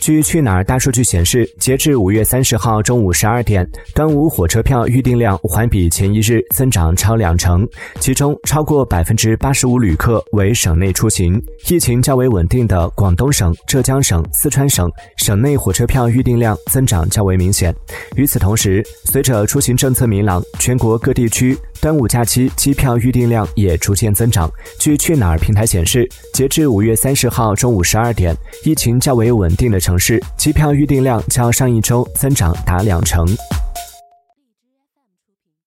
据去哪儿大数据显示，截至五月三十号中午十二点，端午火车票预订量环比前一日增长超两成，其中超过百分之八十五旅客为省内出行。疫情较为稳定的广东省、浙江省、四川省省内火车票预订量增长较为明显。与此同时，随着出行政策明朗，全国各地区。端午假期机票预订量也逐渐增长。据去哪儿平台显示截至五月三十号中午十二点疫情较为稳定的城市机票预订量较上一周增长达两成。